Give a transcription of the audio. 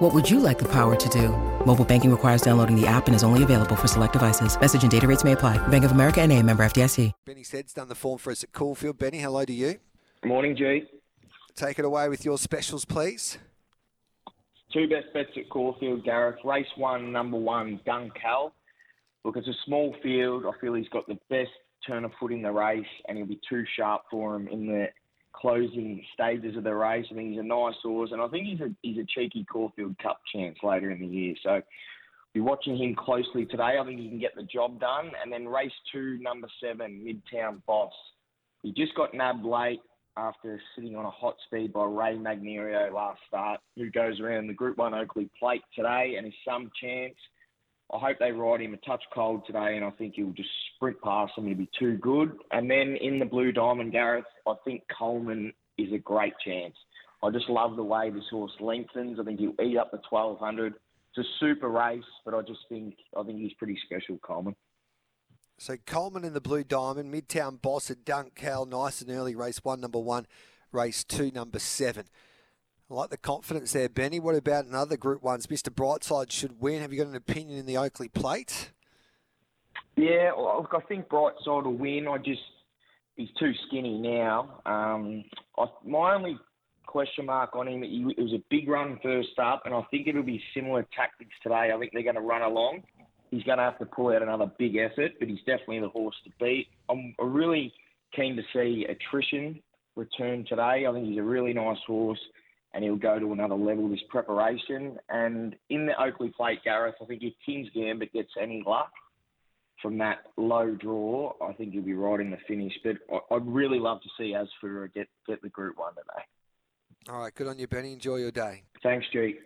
What would you like the power to do? Mobile banking requires downloading the app and is only available for select devices. Message and data rates may apply. Bank of America and a member FDIC. Benny Said's done the form for us at Caulfield. Benny, hello to you. Morning, G. Take it away with your specials, please. Two best bets at Caulfield, Gareth. Race one, number one, Dunkal. Look, it's a small field. I feel he's got the best turn of foot in the race, and he'll be too sharp for him in the closing stages of the race. I think he's a nice horse, and I think he's a he's a cheeky Caulfield Cup chance later in the year. So be watching him closely today. I think he can get the job done. And then race two, number seven, Midtown Boss. He just got nabbed late after sitting on a hot speed by Ray Magnerio last start, who goes around the Group 1 Oakleigh plate today and is some chance. I hope they ride him a touch cold today, and I think he'll just sprint past them. He'll be too good. And then in the Blue Diamond, Gareth, I think Coleman is a great chance. I just love the way this horse lengthens. I think he'll eat up the 1200. It's a super race, but I just think I think he's pretty special, Coleman. So Coleman in the Blue Diamond, Midtown Boss at Dunk Cal, nice and early, race one, number one, race two, number seven. I like the confidence there, Benny. What about another Group Ones? Mr. Brightside should win. Have you got an opinion in the Oakleigh Plate? Yeah, look, I think Brightside will win. I just he's too skinny now. Um, I, my only question mark on him, he, it was a big run first up, and I think it'll be similar tactics today. I think they're going to run along. He's going to have to pull out another big effort, but he's definitely the horse to beat. I'm really keen to see attrition return today. I think he's a really nice horse and he'll go to another level this preparation. And in the Oakleigh Plate, Gareth, I think if King's Gambit gets any luck from that low draw, I think he'll be right in the finish. But I'd really love to see Asfoora get, get the Group 1 today. All right, good on you, Benny. Enjoy your day. Thanks, G.